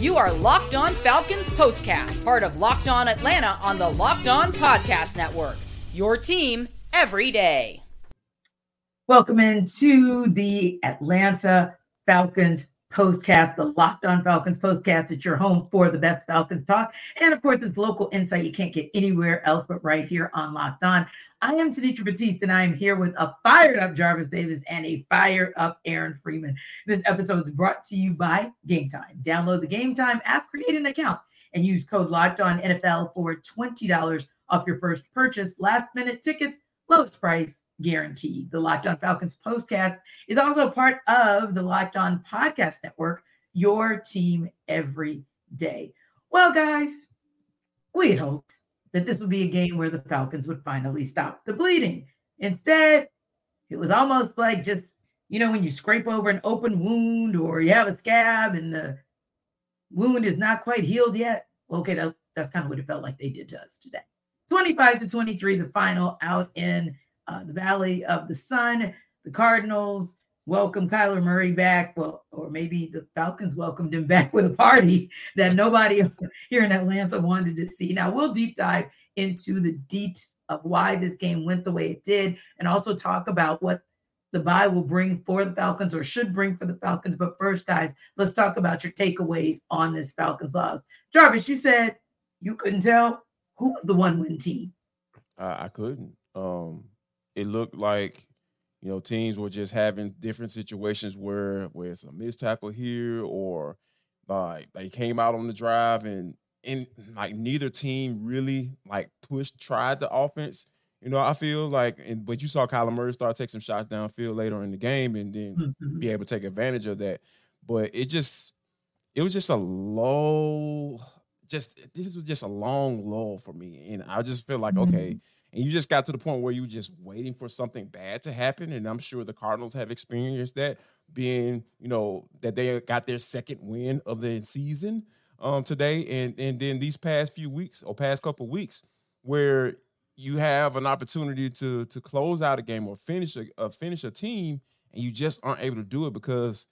You are Locked On Falcons Postcast, part of Locked On Atlanta on the Locked On Podcast Network. Your team every day. Welcome into the Atlanta Falcons postcast, the Locked On Falcons postcast. It's your home for the best Falcons talk. And of course, it's local insight you can't get anywhere else but right here on Locked On. I am Tenitra Batiste, and I am here with a fired up Jarvis Davis and a fired up Aaron Freeman. This episode is brought to you by Gametime. Download the Gametime app, create an account, and use code Locked On NFL for $20 off your first purchase. Last minute tickets, lowest price guaranteed. The Locked On Falcons postcast is also part of the Locked On Podcast Network, your team every day. Well, guys, we had hoped that this would be a game where the Falcons would finally stop the bleeding. Instead, it was almost like just, you know, when you scrape over an open wound or you have a scab and the wound is not quite healed yet. Okay, that, that's kind of what it felt like they did to us today. 25 to 23, the final out in uh, the Valley of the Sun. The Cardinals welcome Kyler Murray back. Well, or maybe the Falcons welcomed him back with a party that nobody here in Atlanta wanted to see. Now, we'll deep dive into the deets of why this game went the way it did and also talk about what the bye will bring for the Falcons or should bring for the Falcons. But first, guys, let's talk about your takeaways on this Falcons loss. Jarvis, you said you couldn't tell who was the one win team. I, I couldn't. Um, it looked like you know teams were just having different situations where where it's a missed tackle here or like they came out on the drive and and like neither team really like pushed tried the offense. You know, I feel like, and but you saw Kyler Murray start taking some shots downfield later in the game, and then mm-hmm. be able to take advantage of that. But it just, it was just a low, just this was just a long lull for me, and I just feel like mm-hmm. okay, and you just got to the point where you just waiting for something bad to happen. And I'm sure the Cardinals have experienced that, being, you know, that they got their second win of the season um, today. And and then these past few weeks or past couple weeks, where you have an opportunity to to close out a game or finish a, uh, finish a team, and you just aren't able to do it because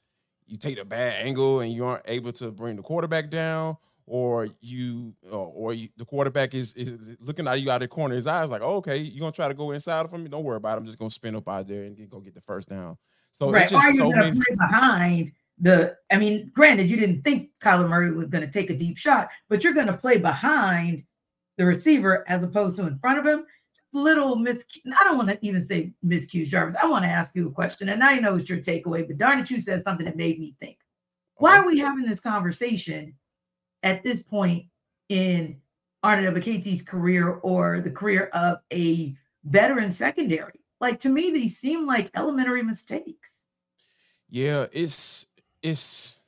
you take a bad angle and you aren't able to bring the quarterback down or you uh, or you, the quarterback is is looking at you out of the corner of his eyes like, oh, okay, you're gonna try to go inside of me. Don't worry about it. I'm just gonna spin up out there and go get the first down. So right. it's just you so many behind the. I mean, granted, you didn't think Kyler Murray was gonna take a deep shot, but you're gonna play behind the receiver as opposed to in front of him. Little miss. I don't want to even say miscues, Jarvis. I want to ask you a question, and I know it's your takeaway, but darn it, you said something that made me think. Why are oh. we having this conversation? At this point in Ebiketie's career or the career of a veteran secondary. Like to me, these seem like elementary mistakes. Yeah, it's it's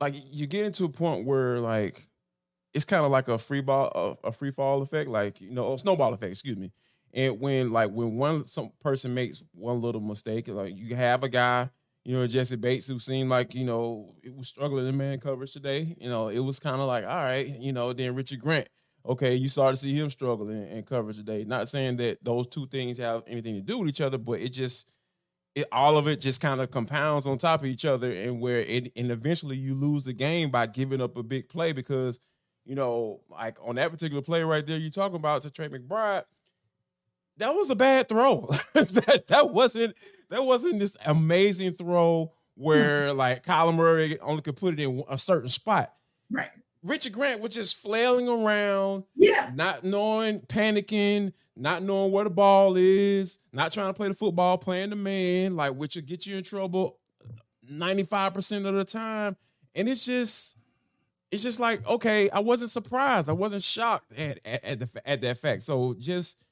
like you get into a point where like it's kind of like a free ball, a, a, free fall effect, like you know, a snowball effect. Excuse me. And when like when one some person makes one little mistake, like you have a guy you know, Jessie Bates, who seemed like, you know, it was struggling in man coverage today. You know, it was kind of like, all right, you know, then Richard Grant, okay, you started to see him struggle in, in, coverage today. Not saying that those two things have anything to do with each other, but it just, it, all of it just kind of compounds on top of each other and where it, and eventually you lose the game by giving up a big play because, you know, like on that particular play right there, you're talking about to Trey McBride, that was a bad throw. that, that wasn't that wasn't this amazing throw where like Kyler Murray only could put it in a certain spot. Right. Richard Grant was just flailing around, yeah, not knowing, panicking, not knowing where the ball is, not trying to play the football, playing the man, like which will get you in trouble 95% of the time. And it's just it's just like, okay, I wasn't surprised. I wasn't shocked at, at, at the at that fact. So just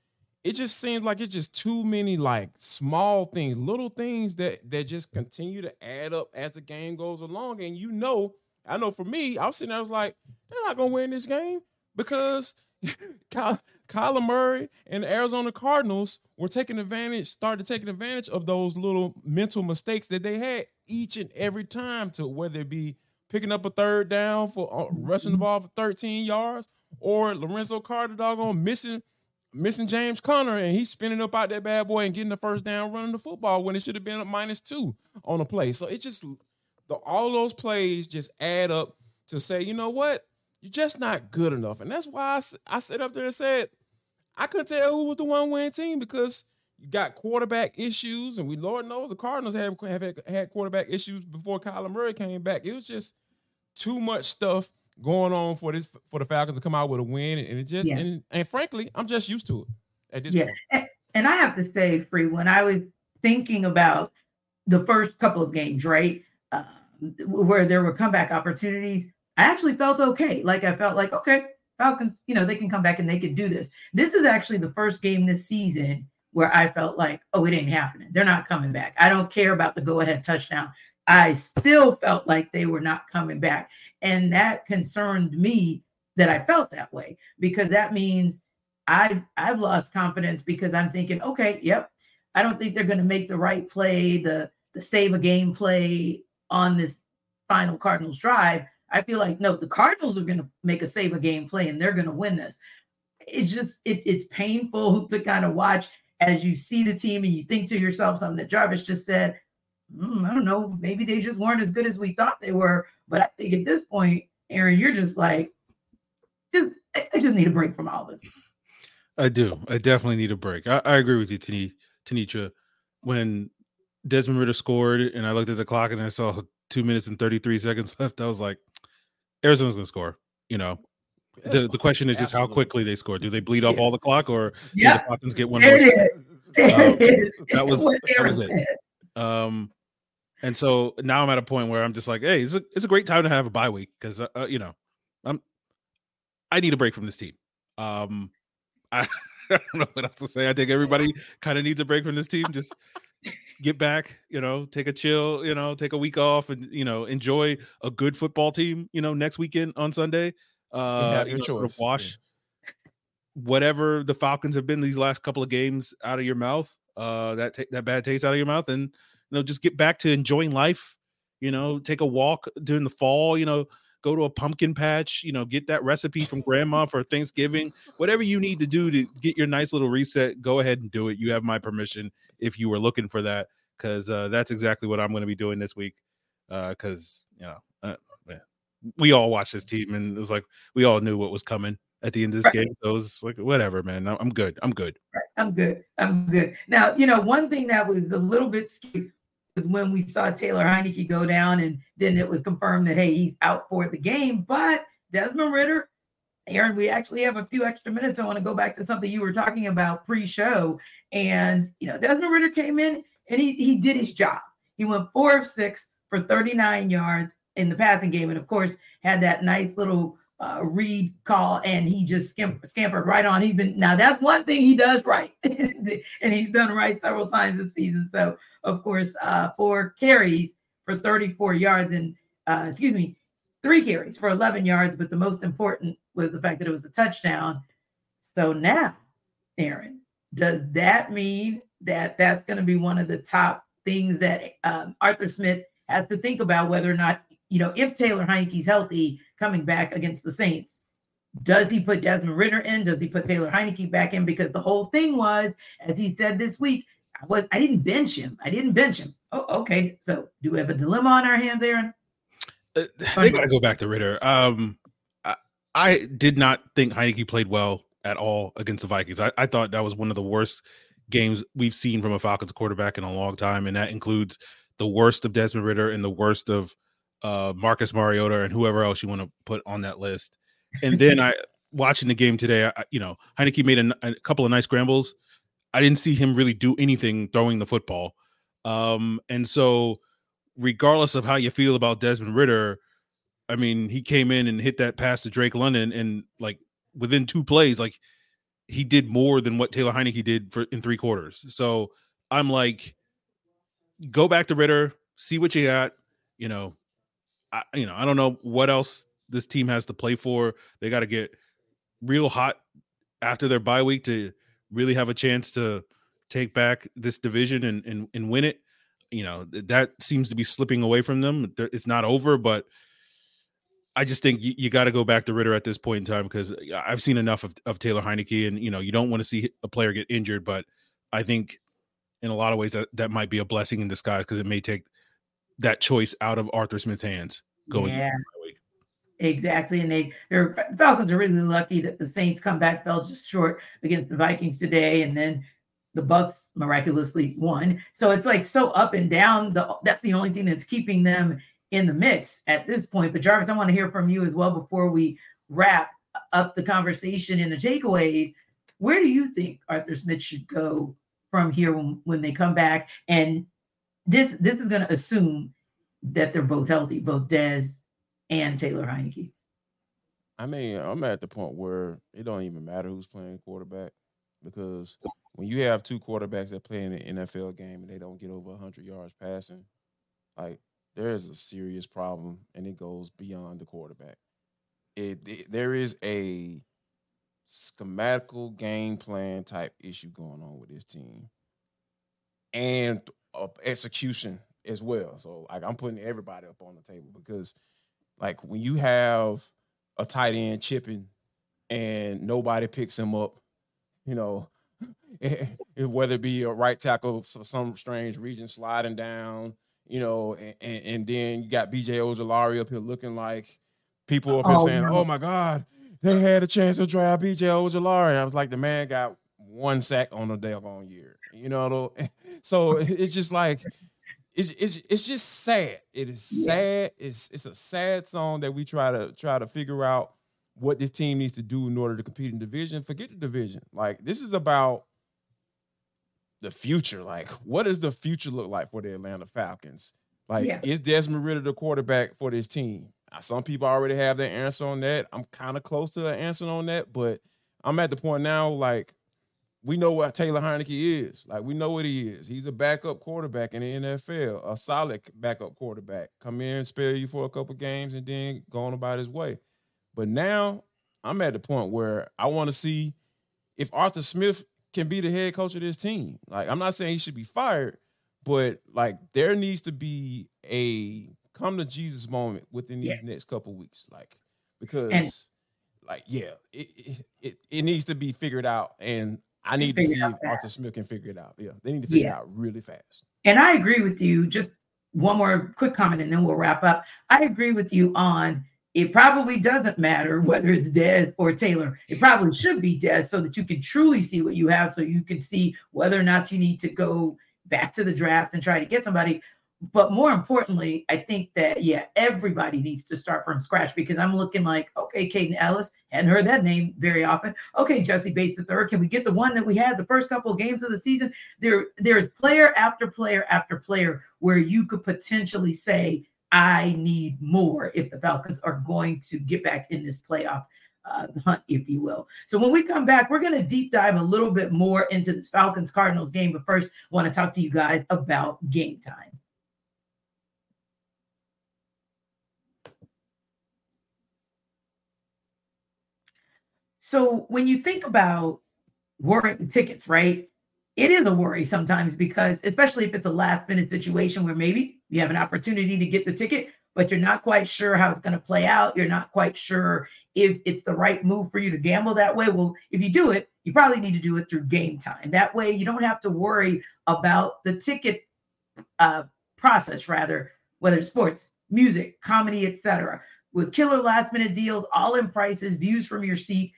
it just seems like it's just too many like small things, little things that that just continue to add up as the game goes along. And you know, I know for me, I was sitting there, I was like, they're not gonna win this game because Ky- Kyler Murray and the Arizona Cardinals were taking advantage, started taking advantage of those little mental mistakes that they had each and every time to whether it be picking up a third down for uh, rushing the ball for 13 yards or Lorenzo Carter doggone missing missing James Conner and he's spinning up out that bad boy and getting the first down running the football when it should have been a minus two on a play. So it's just the, all those plays just add up to say, you know what, you're just not good enough, and that's why I, I sat up there and said I couldn't tell who was the one winning team because you got quarterback issues, and we Lord knows the Cardinals have, have had quarterback issues before Kyler Murray came back. It was just too much stuff going on for this for the Falcons to come out with a win, and it just yeah. and, and frankly, I'm just used to it at this yeah. point. And, and I have to say, Free, when I was thinking about the first couple of games, right, uh, where there were comeback opportunities, I actually felt okay. Like I felt like okay, Falcons, you know, they can come back and they can do this. This is actually the first game this season where I felt like, oh, it ain't happening. They're not coming back. I don't care about the go ahead touchdown. I still felt like they were not coming back. And that concerned me that I felt that way because that means I've I've lost confidence because I'm thinking, okay, yep, I don't think they're going to make the right play, the the save a game play on this final Cardinals drive. I feel like no, the Cardinals are going to make a save a game play and they're going to win this. It's just it, it's painful to kind of watch as you see the team and you think to yourself something that Jarvis just said. Mm, I don't know, maybe they just weren't as good as we thought they were. But I think at this point, Aaron, you're just like, just I just need a break from all this. I do. I definitely need a break. I, I agree with you, Tani, Tenitra. When Desmond Ridder scored and I looked at the clock and I saw two minutes and 33 seconds left, I was like, Arizona's going to score. You know, the, the question is just Absolutely. how quickly they score. Do they bleed off all the clock or yeah. do the Falcons get one there more? It is. There um, it is. That was, that was it. Um, and so now I'm at a point where I'm just like, hey, it's a, it's a great time to have a bye week because, uh, uh, you know, I'm, I need a break from this team. Um, I, I don't know what else to say. I think everybody kind of needs a break from this team. Just get back, you know, take a chill, you know, take a week off and, you know, enjoy a good football team, you know, next weekend on Sunday. Uh, you know, sort of wash yeah. whatever the Falcons have been these last couple of games out of your mouth, uh, that, t- that bad taste out of your mouth and, you know, just get back to enjoying life, you know, take a walk during the fall, you know, go to a pumpkin patch, you know, get that recipe from grandma for Thanksgiving, whatever you need to do to get your nice little reset, go ahead and do it. You have my permission if you were looking for that, because uh, that's exactly what I'm going to be doing this week. Because, uh, you know, uh, we all watched this team and it was like we all knew what was coming at the end of this right. game. So it was like, whatever, man. I'm good. I'm good. I'm good. I'm good. Now, you know, one thing that was a little bit scary was when we saw Taylor Heinicke go down, and then it was confirmed that hey, he's out for the game. But Desmond Ridder, Aaron, we actually have a few extra minutes. I want to go back to something you were talking about pre-show, and you know, Desmond Ridder came in and he he did his job. He went four of six for 39 yards in the passing game, and of course had that nice little uh, read call, and he just scamp- scampered right on. He's been now that's one thing he does right, and he's done right several times this season. So of course, uh, four carries for 34 yards, and uh, excuse me, three carries for 11 yards. But the most important was the fact that it was a touchdown. So now, Aaron, does that mean that that's going to be one of the top things that um, Arthur Smith has to think about whether or not you know, if Taylor Heinicke's healthy coming back against the Saints, does he put Desmond Ridder in? Does he put Taylor Heinicke back in? Because the whole thing was, as he said this week, I was I didn't bench him. I didn't bench him. Oh, okay. So do we have a dilemma on our hands, Aaron? Uh, they got to go back to Ridder. Um, I, I, did not think Heinicke played well at all against the Vikings. I, I thought that was one of the worst games we've seen from a Falcons quarterback in a long time, and that includes the worst of Desmond Ridder and the worst of uh, Marcus Mariota and whoever else you want to put on that list. And then I watching the game today, I, you know, Heinicke made a, a, couple of nice scrambles. I didn't see him really do anything throwing the football. Um, and so, regardless of how you feel about Desmond Ridder, I mean, he came in and hit that pass to Drake London, and like within two plays, like he did more than what Taylor Heinicke did for in three quarters. So I'm like, go back to Ridder, see what you got. You know, I, you know, I don't know what else this team has to play for. They got to get real hot after their bye week to really have a chance to take back this division and and, and win it. You know, that seems to be slipping away from them. It's not over, but I just think you, you got to go back to Ridder at this point in time because I've seen enough of, of Taylor Heinicke, and you know, you don't want to see a player get injured, but I think in a lot of ways that, that might be a blessing in disguise because it may take that choice out of Arthur Smith's hands going yeah. Exactly. And they their Falcons are really lucky that the Saints come back fell just short against the Vikings today. And then the Bucks miraculously won. So it's like so up and down. The that's the only thing that's keeping them in the mix at this point. But Jarvis, I want to hear from you as well before we wrap up the conversation and the takeaways. Where do you think Arthur Smith should go from here when, when they come back? And this this is going to assume that they're both healthy, both Dez and Taylor Heinicke. I mean, I'm at the point where it don't even matter who's playing quarterback because when you have two quarterbacks that play in an NFL game and they don't get over 100 yards passing, like there is a serious problem and it goes beyond the quarterback. It, it there is a schematical game plan type issue going on with this team and uh, execution as well. So like I'm putting everybody up on the table because like when you have a tight end chipping and nobody picks him up, you know, whether it be a right tackle for some strange region sliding down, you know, and, and then you got BJ Ojulari up here looking like people up here oh, saying, no. "Oh my God, they had a chance to draft BJ Ojulari." I was like, the man got one sack on a daggone year, you know. So it's just like it's, it's it's just sad. It is sad. It's it's a sad song that we try to try to figure out what this team needs to do in order to compete in division. Forget the division. Like this is about the future. Like, what does the future look like for the Atlanta Falcons? Like, yeah. is Desmond Ridder the quarterback for this team? Some people already have their answer on that. I'm kind of close to the answer on that, but I'm at the point now, like, we know what Taylor Heinicke is. Like we know what he is. He's a backup quarterback in the NFL, a solid backup quarterback. Come in, spare you for a couple games, and then go on about his way. But now I'm at the point where I want to see if Arthur Smith can be the head coach of this team. Like I'm not saying he should be fired, but like there needs to be a come to Jesus moment within these yeah. next couple weeks. Like because. And- like yeah, it, it it needs to be figured out, and I need to see if Arthur Smith can figure it out. Yeah, they need to figure yeah. it out really fast. And I agree with you. Just one more quick comment, and then we'll wrap up. I agree with you on it. Probably doesn't matter whether it's Dez or Taylor. It probably should be Dez, so that you can truly see what you have, so you can see whether or not you need to go back to the draft and try to get somebody. But more importantly, I think that yeah, everybody needs to start from scratch because I'm looking like, okay, Kaden Elliss, hadn't heard that name very often. Okay, Jessie Bates the third. Can we get the one that we had the first couple of games of the season? There, there's player after player after player where you could potentially say, I need more if the Falcons are going to get back in this playoff uh, hunt, if you will. So when we come back, we're going to deep dive a little bit more into this Falcons Cardinals game. But first, I want to talk to you guys about game time. So when you think about worrying tickets, right? It is a worry sometimes because, especially if it's a last minute situation where maybe you have an opportunity to get the ticket, but you're not quite sure how it's going to play out. You're not quite sure if it's the right move for you to gamble that way. Well, if you do it, you probably need to do it through game time. That way, you don't have to worry about the ticket uh, process, rather, whether it's sports, music, comedy, etc. With killer last minute deals, all in prices, views from your seat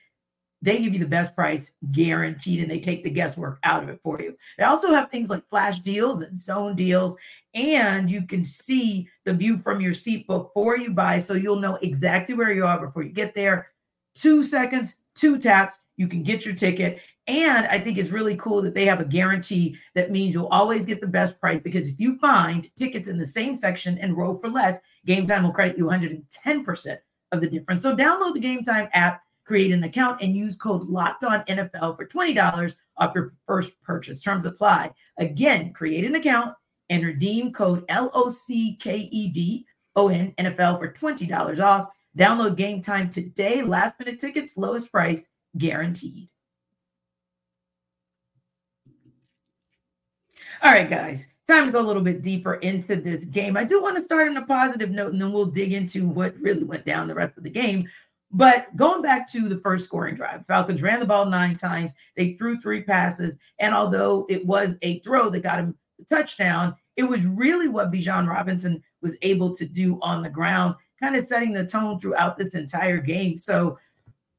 they give you the best price guaranteed and they take the guesswork out of it for you. They also have things like flash deals and zone deals, and you can see the view from your seat before you buy, so you'll know exactly where you are before you get there. Two seconds, two taps, you can get your ticket. And I think it's really cool that they have a guarantee that means you'll always get the best price because if you find tickets in the same section and row for less, Gametime will credit you 110% of the difference. So download the Gametime app create an account and use code locked on NFL for $20 off your first purchase. Terms apply. Again, create an account and redeem code L O C K E D O N NFL for $20 off. Download game time today. Last minute tickets, lowest price guaranteed. All right, guys, time to go a little bit deeper into this game. I do want to start on a positive note and then we'll dig into what really went down the rest of the game. But going back to the first scoring drive, Falcons ran the ball nine times. They threw three passes. And although it was a throw that got him the touchdown, it was really what Bijan Robinson was able to do on the ground kind of setting the tone throughout this entire game. So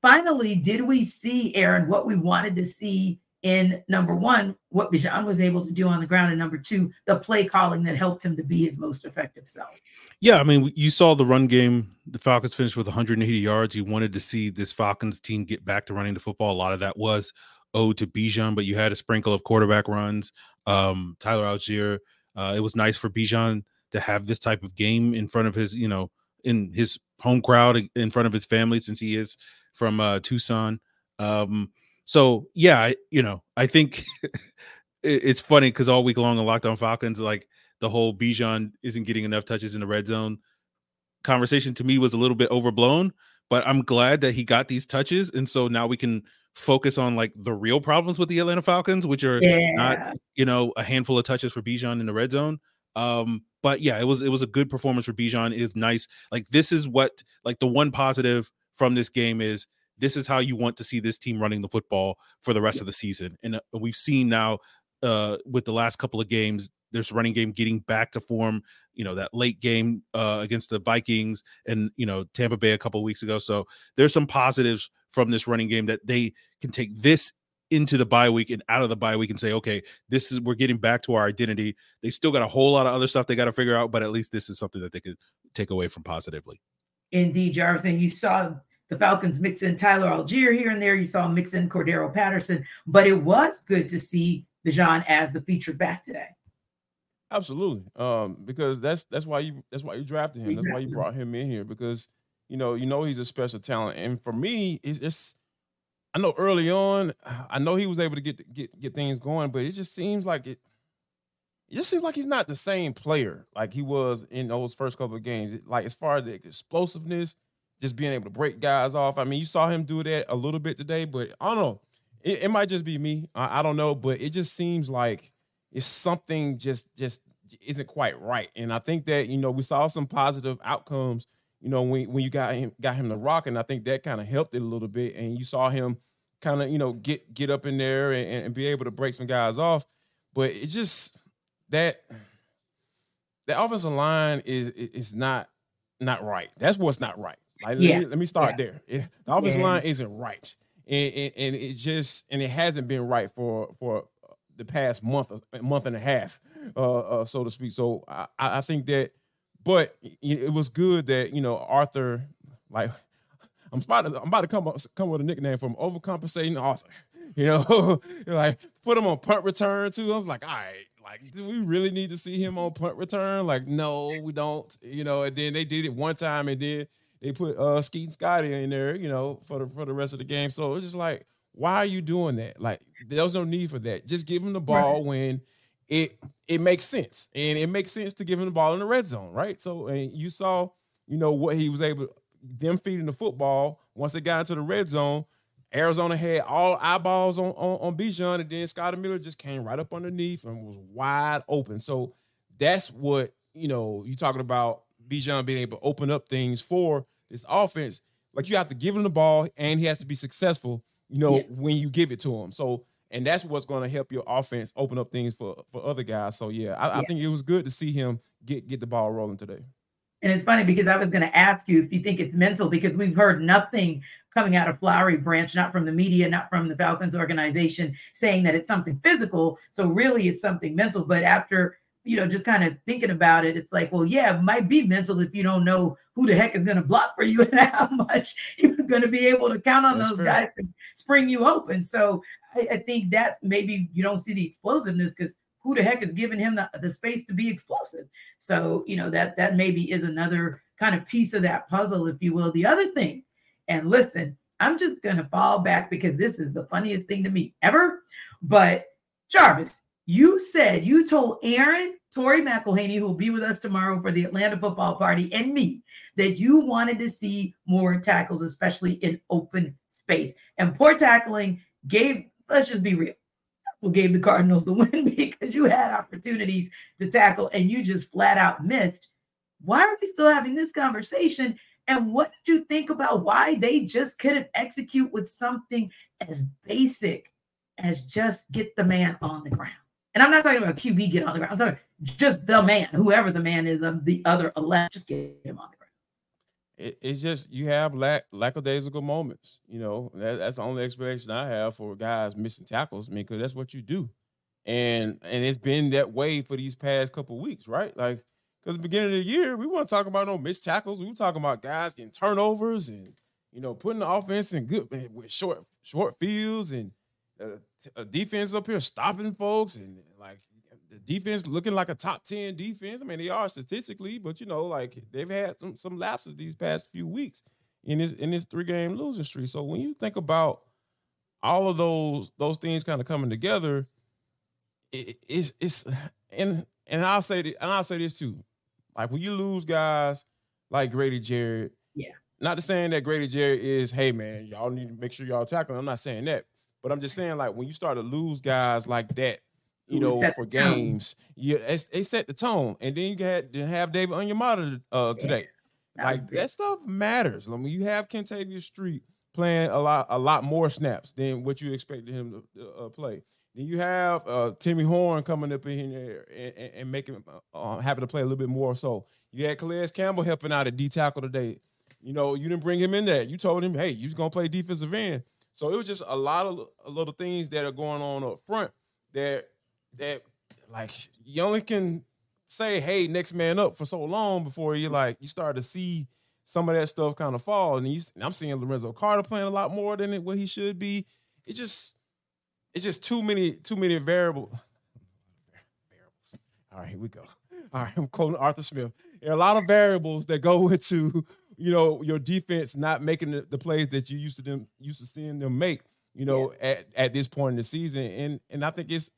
finally, did we see Aaron what we wanted to see in number one, what Bijan was able to do on the ground, and number two, the play calling that helped him to be his most effective self. Yeah, I mean, you saw the run game. The Falcons finished with 180 yards. You wanted to see this Falcons team get back to running the football. A lot of that was owed to Bijan, but you had a sprinkle of quarterback runs. Um, Tyler Allgeier. Uh, it was nice for Bijan to have this type of game in front of his, you know, in his home crowd, in front of his family, since he is from uh, Tucson. Um, so yeah, you know, I think it's funny because all week long on Locked On Falcons, like the whole Bijan isn't getting enough touches in the red zone conversation to me was a little bit overblown. But I'm glad that he got these touches, and so now we can focus on like the real problems with the Atlanta Falcons, which are yeah. not, you know, a handful of touches for Bijan in the red zone. Um, but yeah, it was it was a good performance for Bijan. It is nice. Like this is what like the one positive from this game is this is how you want to see this team running the football for the rest yeah. of the season. And uh, we've seen now uh, with the last couple of games, there's running game getting back to form. You know that late game uh, against the Vikings and you know Tampa Bay a couple weeks ago. So there's some positives from this running game that they can take this into the bye week and out of the bye week and say, okay, this is we're getting back to our identity. They still got a whole lot of other stuff they got to figure out, but at least this is something that they could take away from positively. Indeed, Jarvis, and you saw the Falcons mix in Tyler Allgeier here and there. You saw mix in Cordarrelle Patterson, but it was good to see Bijan as the featured back today. Absolutely, um, because that's that's why you that's why you drafted him. That's why you brought him in here because you know you know he's a special talent. And for me, it's, it's I know early on, I know he was able to get get get things going, but it just seems like it. It just seems like he's not the same player like he was in those first couple of games. Like as far as the explosiveness, just being able to break guys off. I mean, you saw him do that a little bit today, but I don't know. It, it might just be me. I, I, don't know, but it just seems like it's something just just isn't quite right. And I think that you know we saw some positive outcomes. You know when when you got him got him to rock, and I think that kind of helped it a little bit. And you saw him kind of you know get get up in there and, and be able to break some guys off. But it just that the offensive line is is not not right. That's what's not right. Like, yeah. let, me, let me start yeah. there. The offensive line isn't right, and, and, and it just and it hasn't been right for for the past month month and a half, uh, uh, so to speak. So I, I think that, but it was good that you know Arthur, like I'm about to I'm about to come come with a nickname from overcompensating Arthur. You know, like put him on punt return too. I was like, all right, like, do we really need to see him on punt return? Like, no, we don't. You know, and then they did it one time, and then they put uh Skeet Scotty in there, you know, for the for the rest of the game. So it's just like, why are you doing that? Like, there's no need for that. Just give him the ball right. when it it makes sense, and it makes sense to give him the ball in the red zone, right? So, and you saw, you know, what he was able them feeding the football once they got into the red zone. Arizona had all eyeballs on on, on Bijan, and then Scotty Miller just came right up underneath and was wide open. So that's what you know. You talking about Bijan being able to open up things for this offense. Like you have to give him the ball, and he has to be successful. You know yeah. when you give it to him. So and that's what's going to help your offense open up things for for other guys. So yeah, I, yeah. I think it was good to see him get get the ball rolling today. And it's funny because I was going to ask you if you think it's mental because we've heard nothing coming out of Flowery Branch, not from the media, not from the Falcons organization, saying that it's something physical. So really, it's something mental. But after you know, just kind of thinking about it, it's like, well, yeah, it might be mental if you don't know who the heck is going to block for you and how much you're going to be able to count on that's those fair. guys to spring you open. So I, I, think that's maybe you don't see the explosiveness because who the heck is giving him the, the space to be explosive? So, you know, that that maybe is another kind of piece of that puzzle, if you will. The other thing, and listen, I'm just going to fall back because this is the funniest thing to me ever. But Jarvis, you said you told Aaron Tori McElhaney, who will be with us tomorrow for the Atlanta football party, and me that you wanted to see more tackles, especially in open space. And poor tackling gave, let's just be real, who gave the Cardinals the win because you had opportunities to tackle and you just flat out missed. Why are we still having this conversation? And what did you think about why they just couldn't execute with something as basic as just get the man on the ground? And I'm not talking about QB get on the ground. I'm talking just the man, whoever the man is of the other 11, just get him on the ground. it, it's just you have lack lackadaisical moments. You know, that, that's the only explanation I have for guys missing tackles. I mean, because that's what you do, and and it's been that way for these past couple weeks, right? Like, because the beginning of the year, we weren't talking about no missed tackles. We were talking about guys getting turnovers and you know putting the offense in good with short short fields and uh, a uh, defense up here stopping folks and like the defense looking like a top 10 defense. I mean, they are statistically, but you know, like they've had some some lapses these past few weeks in this in this three game losing streak. So when you think about all of those those things kind of coming together, it, it's it's and and I'll say this, and I'll say this too. Like when you lose guys like Grady Jarrett, yeah. Not to saying that Grady Jarrett is, hey man, y'all need to make sure y'all tackling. I'm not saying that, but I'm just saying like when you start to lose guys like that you know, for games. Yeah, they set the tone, and then you had to have David Onyemata uh, today. Yeah, like that stuff matters. I mean, you have Kentavius Street playing a lot, a lot more snaps than what you expected him to uh, play. Then you have uh, Timmy Horne coming up in here and, and, and making uh, having to play a little bit more. So you had Calais Campbell helping out at D tackle today. You know, you didn't bring him in there. You told him, hey, you're gonna play defensive end. So it was just a lot of little things that are going on up front that that like you only can say, hey, next man up for so long before you like you start to see some of that stuff kind of fall. And you, I'm seeing Lorenzo Carter playing a lot more than it, what he should be. It's just it's just too many too many variable variables. All right, here we go. All right, I'm quoting Arthur Smith. There are a lot of variables that go into you know your defense not making the, the plays that you used to them used to seeing them make. You know, yeah. at, at this point in the season, and and I think it's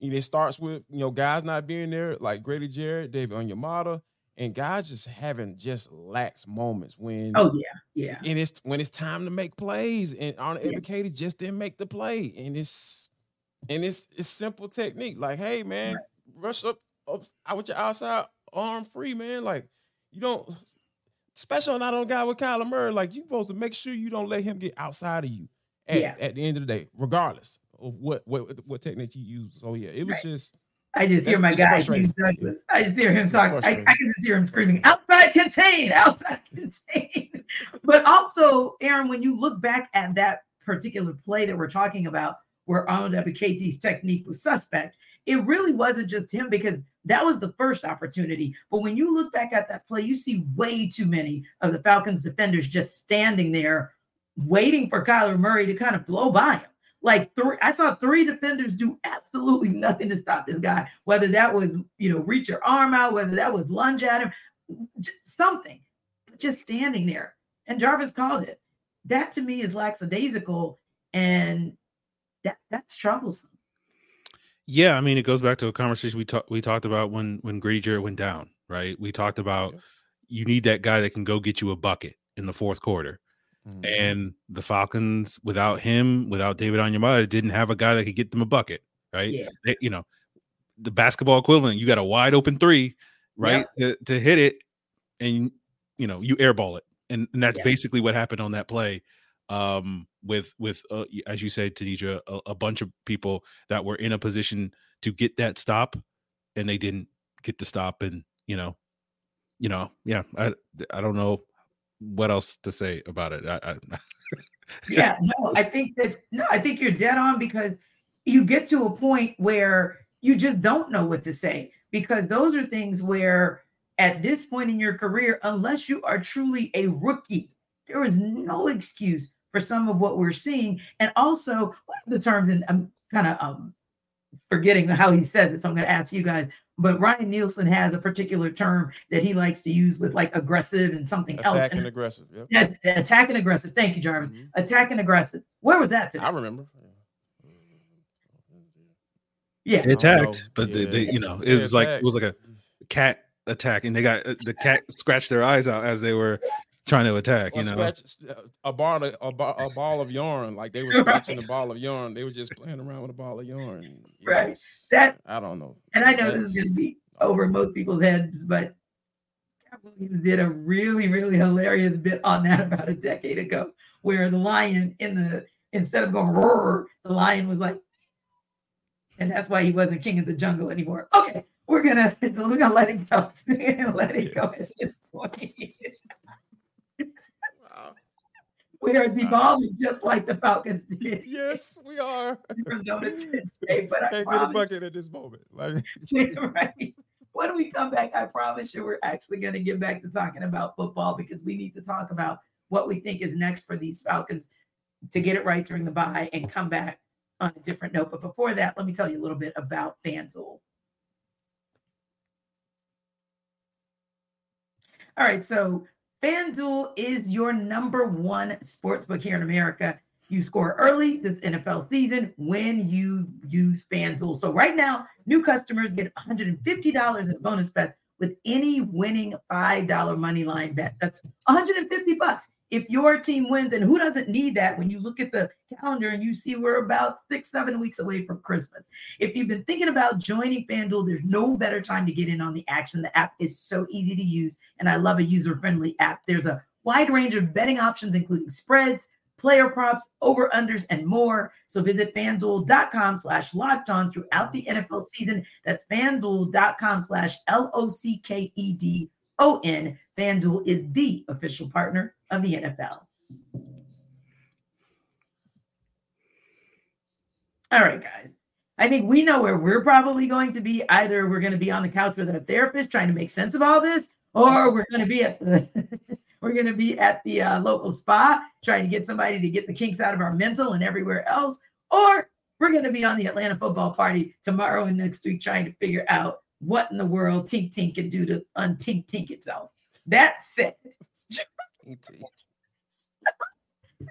you know, it starts with you know guys not being there, like Grady Jarrett, David Onyemata, and guys just having just lax moments when oh yeah yeah and it's when it's time to make plays and Arnold yeah. Just didn't make the play and it's and it's it's simple technique like hey man right. rush up, up out with your outside arm free man like you don't special not on a guy with Kyler Murray like you supposed to make sure you don't let him get outside of you at, yeah. at the end of the day regardless of what what what technique you use. So yeah, it was right. just. I just hear my guy Douglas. I just hear him talk. I, I, can just hear him screaming, "Outside contain, outside contain." but also, Aaron, when you look back at that particular play that we're talking about, where Arnold Ebiketie's technique was suspect, it really wasn't just him because that was the first opportunity. But when you look back at that play, you see way too many of the Falcons defenders just standing there waiting for Kyler Murray to kind of blow by him. Like three, I saw three defenders do absolutely nothing to stop this guy. Whether that was, you know, reach your arm out, whether that was lunge at him, something, but just standing there. And Jarvis called it. That to me is lackadaisical, and that that's troublesome. Yeah, I mean, it goes back to a conversation we talked we talked about when when Grady Jarrett went down, right? We talked about you need that guy that can go get you a bucket in the fourth quarter. Mm-hmm. And the Falcons, without him, without David Onyemata, didn't have a guy that could get them a bucket, right? Yeah. They, you know, the basketball equivalent, you got a wide open three, right, yeah. to, to hit it, and you know you airball it, and, and that's yeah. basically what happened on that play. Um, with with uh, as you said, Tenitra, a, a bunch of people that were in a position to get that stop, and they didn't get the stop, and you know, you know, yeah, I I don't know what else to say about it? I, I, yeah, no, I think that no, I think you're dead on because you get to a point where you just don't know what to say because those are things where at this point in your career, unless you are truly a rookie, there is no excuse for some of what we're seeing. And also, what are the terms? And I'm kind of um, forgetting how he says it, so I'm going to ask you guys but Ryan Nielsen has a particular term that he likes to use with like aggressive and something attack else. Attack and aggressive. Yep. Yes, attack and aggressive. Thank you, Jarvis. Mm-hmm. Attack and aggressive. Where was that today? I remember. Yeah, they attacked, but yeah. they, they, you know, it was like it was like a cat attack, and they got uh, the cat scratched their eyes out as they were trying to attack. Or you know, scratch, uh, a ball, of, a, ball, a ball of yarn, like they were scratching right. a ball of yarn. They were just playing around with a ball of yarn. right. that I don't know. And I know That's, this is going to be over most people's heads, but Williams did a really, really hilarious bit on that about a decade ago, where the lion in the instead of going roar, the lion was like, and that's why he wasn't king of the jungle anymore. Okay, we're gonna we're gonna let it go. let it yes. go at this point. We are devolving just like the Falcons did. Yes, we are. Arizona State, but I can't get a bucket at this moment. Like, right. When we come back, I promise you, we're actually going to get back to talking about football because we need to talk about what we think is next for these Falcons to get it right during the bye and come back on a different note. But before that, let me tell you a little bit about FanDuel. All right, so FanDuel is your number one sportsbook here in America. You score early this NFL season when you use FanDuel. So right now, new customers get $150 in bonus bets with any winning $5 money line bet. That's 150 bucks if your team wins, and who doesn't need that when you look at the calendar and you see we're about six, seven weeks away from Christmas. If you've been thinking about joining FanDuel, there's no better time to get in on the action. The app is so easy to use, and I love a user friendly app. There's a wide range of betting options, including spreads, player props, over unders, and more. So visit fanduel.com slash locked on throughout the NFL season. That's fanduel.com slash L O C K E D O N. FanDuel is the official partner of the NFL. All right, guys. I think we know where we're probably going to be. Either we're going to be on the couch with a therapist trying to make sense of all this, or we're going to be at the we're going to be at the uh, local spa trying to get somebody to get the kinks out of our mental and everywhere else, or we're going to be on the Atlanta football party tomorrow and next week trying to figure out what in the world Tink Tink can do to untink Tink itself. That's it.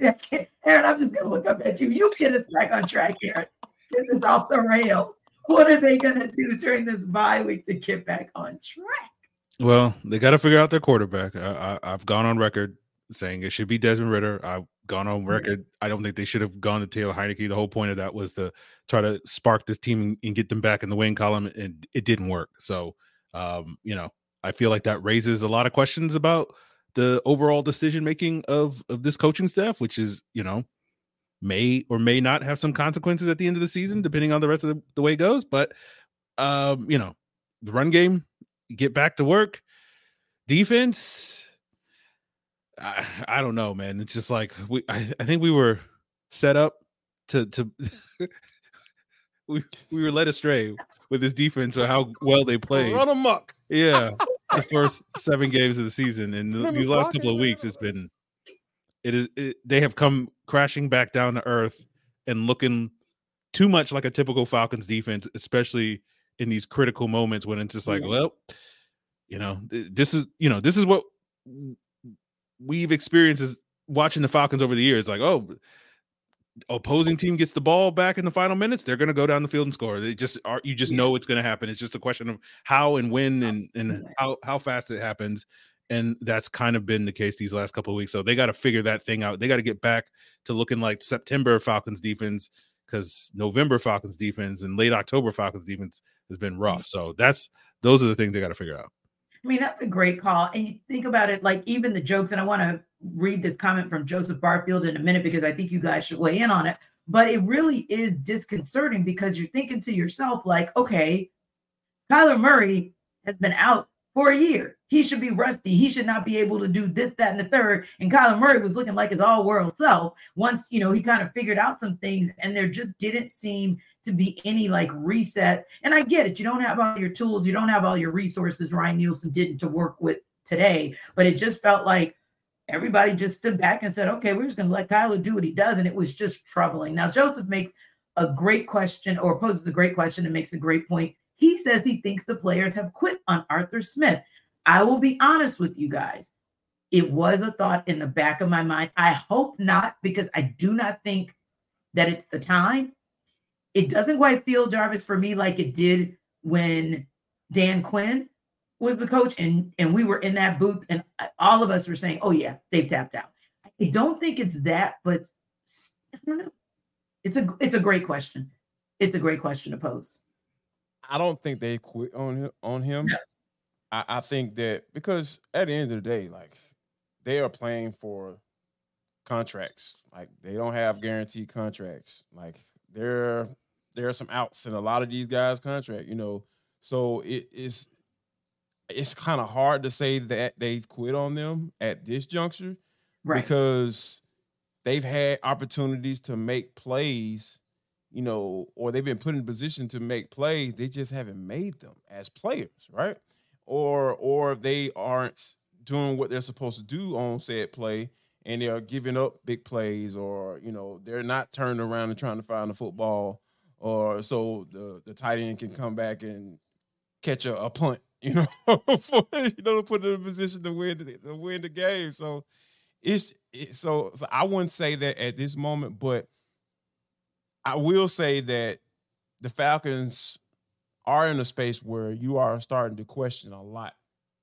Aaron, I'm just gonna look up at you. You get us back on track, Aaron. This is off the rails. What are they gonna do during this bye week to get back on track? Well, they got to figure out their quarterback. I, have gone on record saying it should be Desmond Ridder. I've gone on record. I don't think they should have gone to Taylor Heinicke. The whole point of that was to try to spark this team and get them back in the win column, and it didn't work. So, um, you know, I feel like that raises a lot of questions about the overall decision making of of this coaching staff, which is you know may or may not have some consequences at the end of the season, depending on the rest of the, the way it goes. But um, you know, the run game, get back to work. Defense, I, I don't know, man. It's just like we I, I think we were set up to to we we were led astray with this defense or how well they played. Run amok. Yeah the first seven games of the season, and these last couple of weeks, it's been it is it, they have come crashing back down to earth and looking too much like a typical Falcons defense, especially in these critical moments when it's just like, well, you know, this is you know this is what we've experienced is watching the Falcons over the years. Like, oh, opposing team gets the ball back in the final minutes, they're going to go down the field and score. They just are you just yeah. know it's going to happen. It's just a question of how and when and and how how fast it happens. And that's kind of been the case these last couple of weeks. So they got to figure that thing out. They got to get back to looking like September Falcons defense because November Falcons defense and late October Falcons defense has been mm. rough. So that's those are the things they got to figure out. I mean, that's a great call. And you think about it, like even the jokes, and I want to read this comment from Joseph Barfield in a minute because I think you guys should weigh in on it. But it really is disconcerting because you're thinking to yourself, like, okay, Kyler Murray has been out for a year. He should be rusty. He should not be able to do this, that, and the third. And Kyler Murray was looking like his all world self once, you know, he kind of figured out some things and there just didn't seem to be any like reset. And I get it. You don't have all your tools, you don't have all your resources. Ryan Nielsen didn't to work with today, but it just felt like everybody just stood back and said, okay, we're just going to let Kyler do what he does. And it was just troubling. Now, Joseph makes a great question or poses a great question and makes a great point. He says he thinks the players have quit on Arthur Smith. I will be honest with you guys. It was a thought in the back of my mind. I hope not, because I do not think that it's the time. It doesn't quite feel, Jarvis, for me like it did when Dan Quinn was the coach and and we were in that booth and uh, all of us were saying, "Oh yeah, they've tapped out." I don't think it's that, but I don't know. It's a it's a great question. It's a great question to pose. I don't think they quit on him, on him. I, I think that because at the end of the day, like they are playing for contracts. Like they don't have guaranteed contracts. Like there there are some outs in a lot of these guys' contract, you know. So it is it's kind of hard to say that they've quit on them at this juncture right. because they've had opportunities to make plays, you know, or they've been put in position to make plays. They just haven't made them as players, right? Or or they aren't doing what they're supposed to do on said play and they're giving up big plays or you know they're not turning around and trying to find the football or so the the tight end can come back and catch a, a punt you know for, you know to put in a position to win the, to win the game. So it's it, so so I wouldn't say that at this moment but I will say that the Falcons are in a space where you are starting to question a lot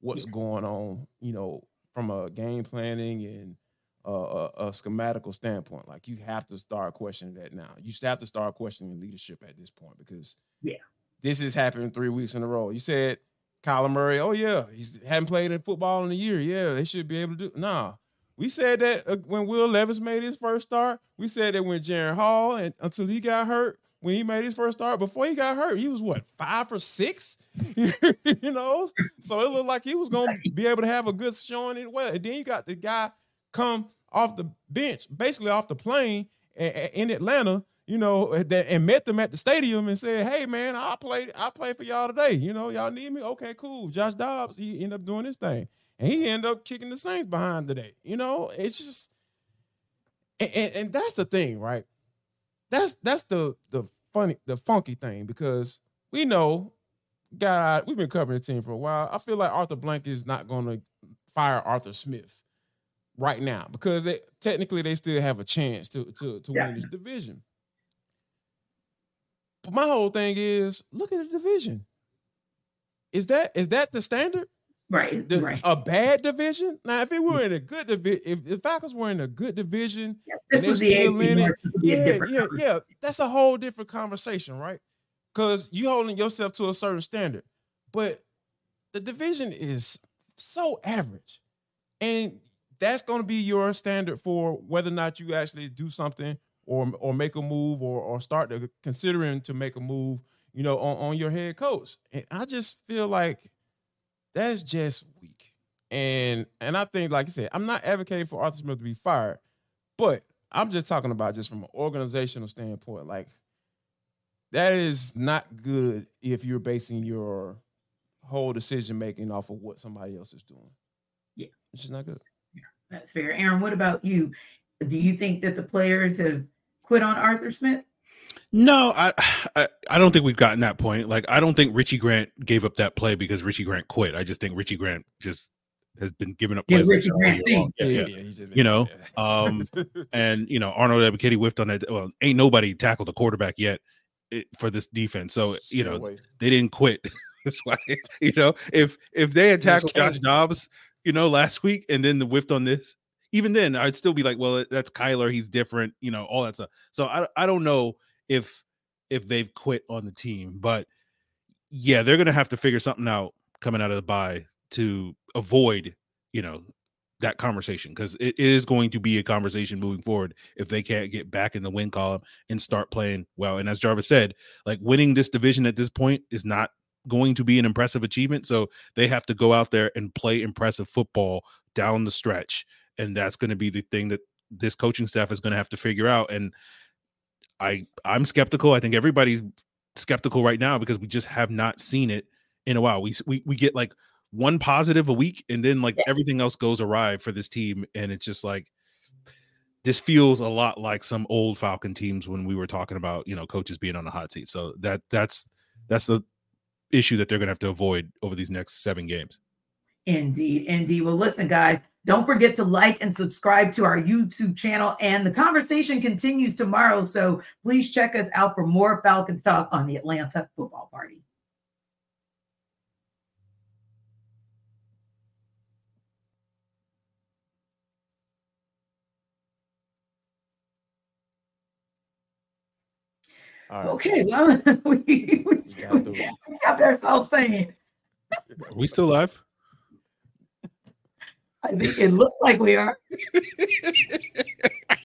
what's yes. going on you know from a game planning and a, a, a, schematical standpoint. Like you have to start questioning that now. You have to start questioning leadership at this point because yeah, this has happened three weeks in a row. You said Kyler Murray, oh yeah, he's hadn't played in football in a year. Yeah, they should be able to do. Nah, we said that uh, when Will Levis made his first start. We said that when Jaren Hall and until he got hurt, when he made his first start, before he got hurt, he was what five or six, you know. So it looked like he was gonna be able to have a good showing in well. And then you got the guy come off the bench, basically off the plane in Atlanta, you know, and met them at the stadium and said, "Hey, man, I play, I play for y'all today. You know, y'all need me. Okay, cool." Josh Dobbs, he ended up doing his thing, and he ended up kicking the Saints behind today. You know, it's just, and, and, and that's the thing, right? That's that's the the funny, the funky thing because we know, God, we've been covering the team for a while. I feel like Arthur Blank is not going to fire Arthur Smith right now because they technically they still have a chance to to to yeah. win this division. But my whole thing is look at the division. Is that is that the standard? Right, the, right. A bad division. Now, if it were in a good division, if the Falcons were in a good division, yeah, this was the in it, yeah, yeah, yeah, that's a whole different conversation, right? Because you holding yourself to a certain standard, but the division is so average, and that's going to be your standard for whether or not you actually do something or or make a move or or start to considering to make a move, you know, on, on your head coach. And I just feel like that's just weak. And and I think, like I said, I'm not advocating for Arthur Smith to be fired, but I'm just talking about just from an organizational standpoint. Like that is not good if you're basing your whole decision making off of what somebody else is doing. Yeah. It's just not good. Yeah, That's fair. Aaron, what about you? Do you think that the players have quit on Arthur Smith? No, I, I, I don't think we've gotten that point. Like I don't think Richie Grant gave up that play because Richie Grant quit. I just think Richie Grant just has been giving up plays. Yeah, Richie Grant yeah, yeah, yeah, yeah. You know, um, and you know Arnold Ebiketie whiffed on that. Well, ain't nobody tackled the quarterback yet eh, for this defense. So you know they didn't quit. That's why you know if if they had tackled Josh Dobbs you know, last week, and then the whiffed on this. Even then, I'd still be like, well, that's Kyler. He's different, you know, all that stuff. So I I don't know if if they've quit on the team, but yeah, they're gonna have to figure something out coming out of the bye to avoid, you know, that conversation because it is going to be a conversation moving forward if they can't get back in the win column and start playing well. And as Jarvis said, like winning this division at this point is not going to be an impressive achievement. So they have to go out there and play impressive football down the stretch. And that's going to be the thing that this coaching staff is going to have to figure out. And I I'm skeptical. I think everybody's skeptical right now because we just have not seen it in a while. We we we get like one positive a week and then like yeah. everything else goes awry for this team and it's just like this feels a lot like some old Falcon teams when we were talking about, you know, coaches being on the hot seat. So that that's that's the issue that they're going to have to avoid over these next seven games. Indeed. Indeed. Well, listen, guys, don't forget to like and subscribe to our YouTube channel. And the conversation continues tomorrow. So please check us out for more Falcons talk on the Atlanta Football Party. Right. Okay, well, we, we, we kept ourselves saying. Are we still live? I think it looks like we are.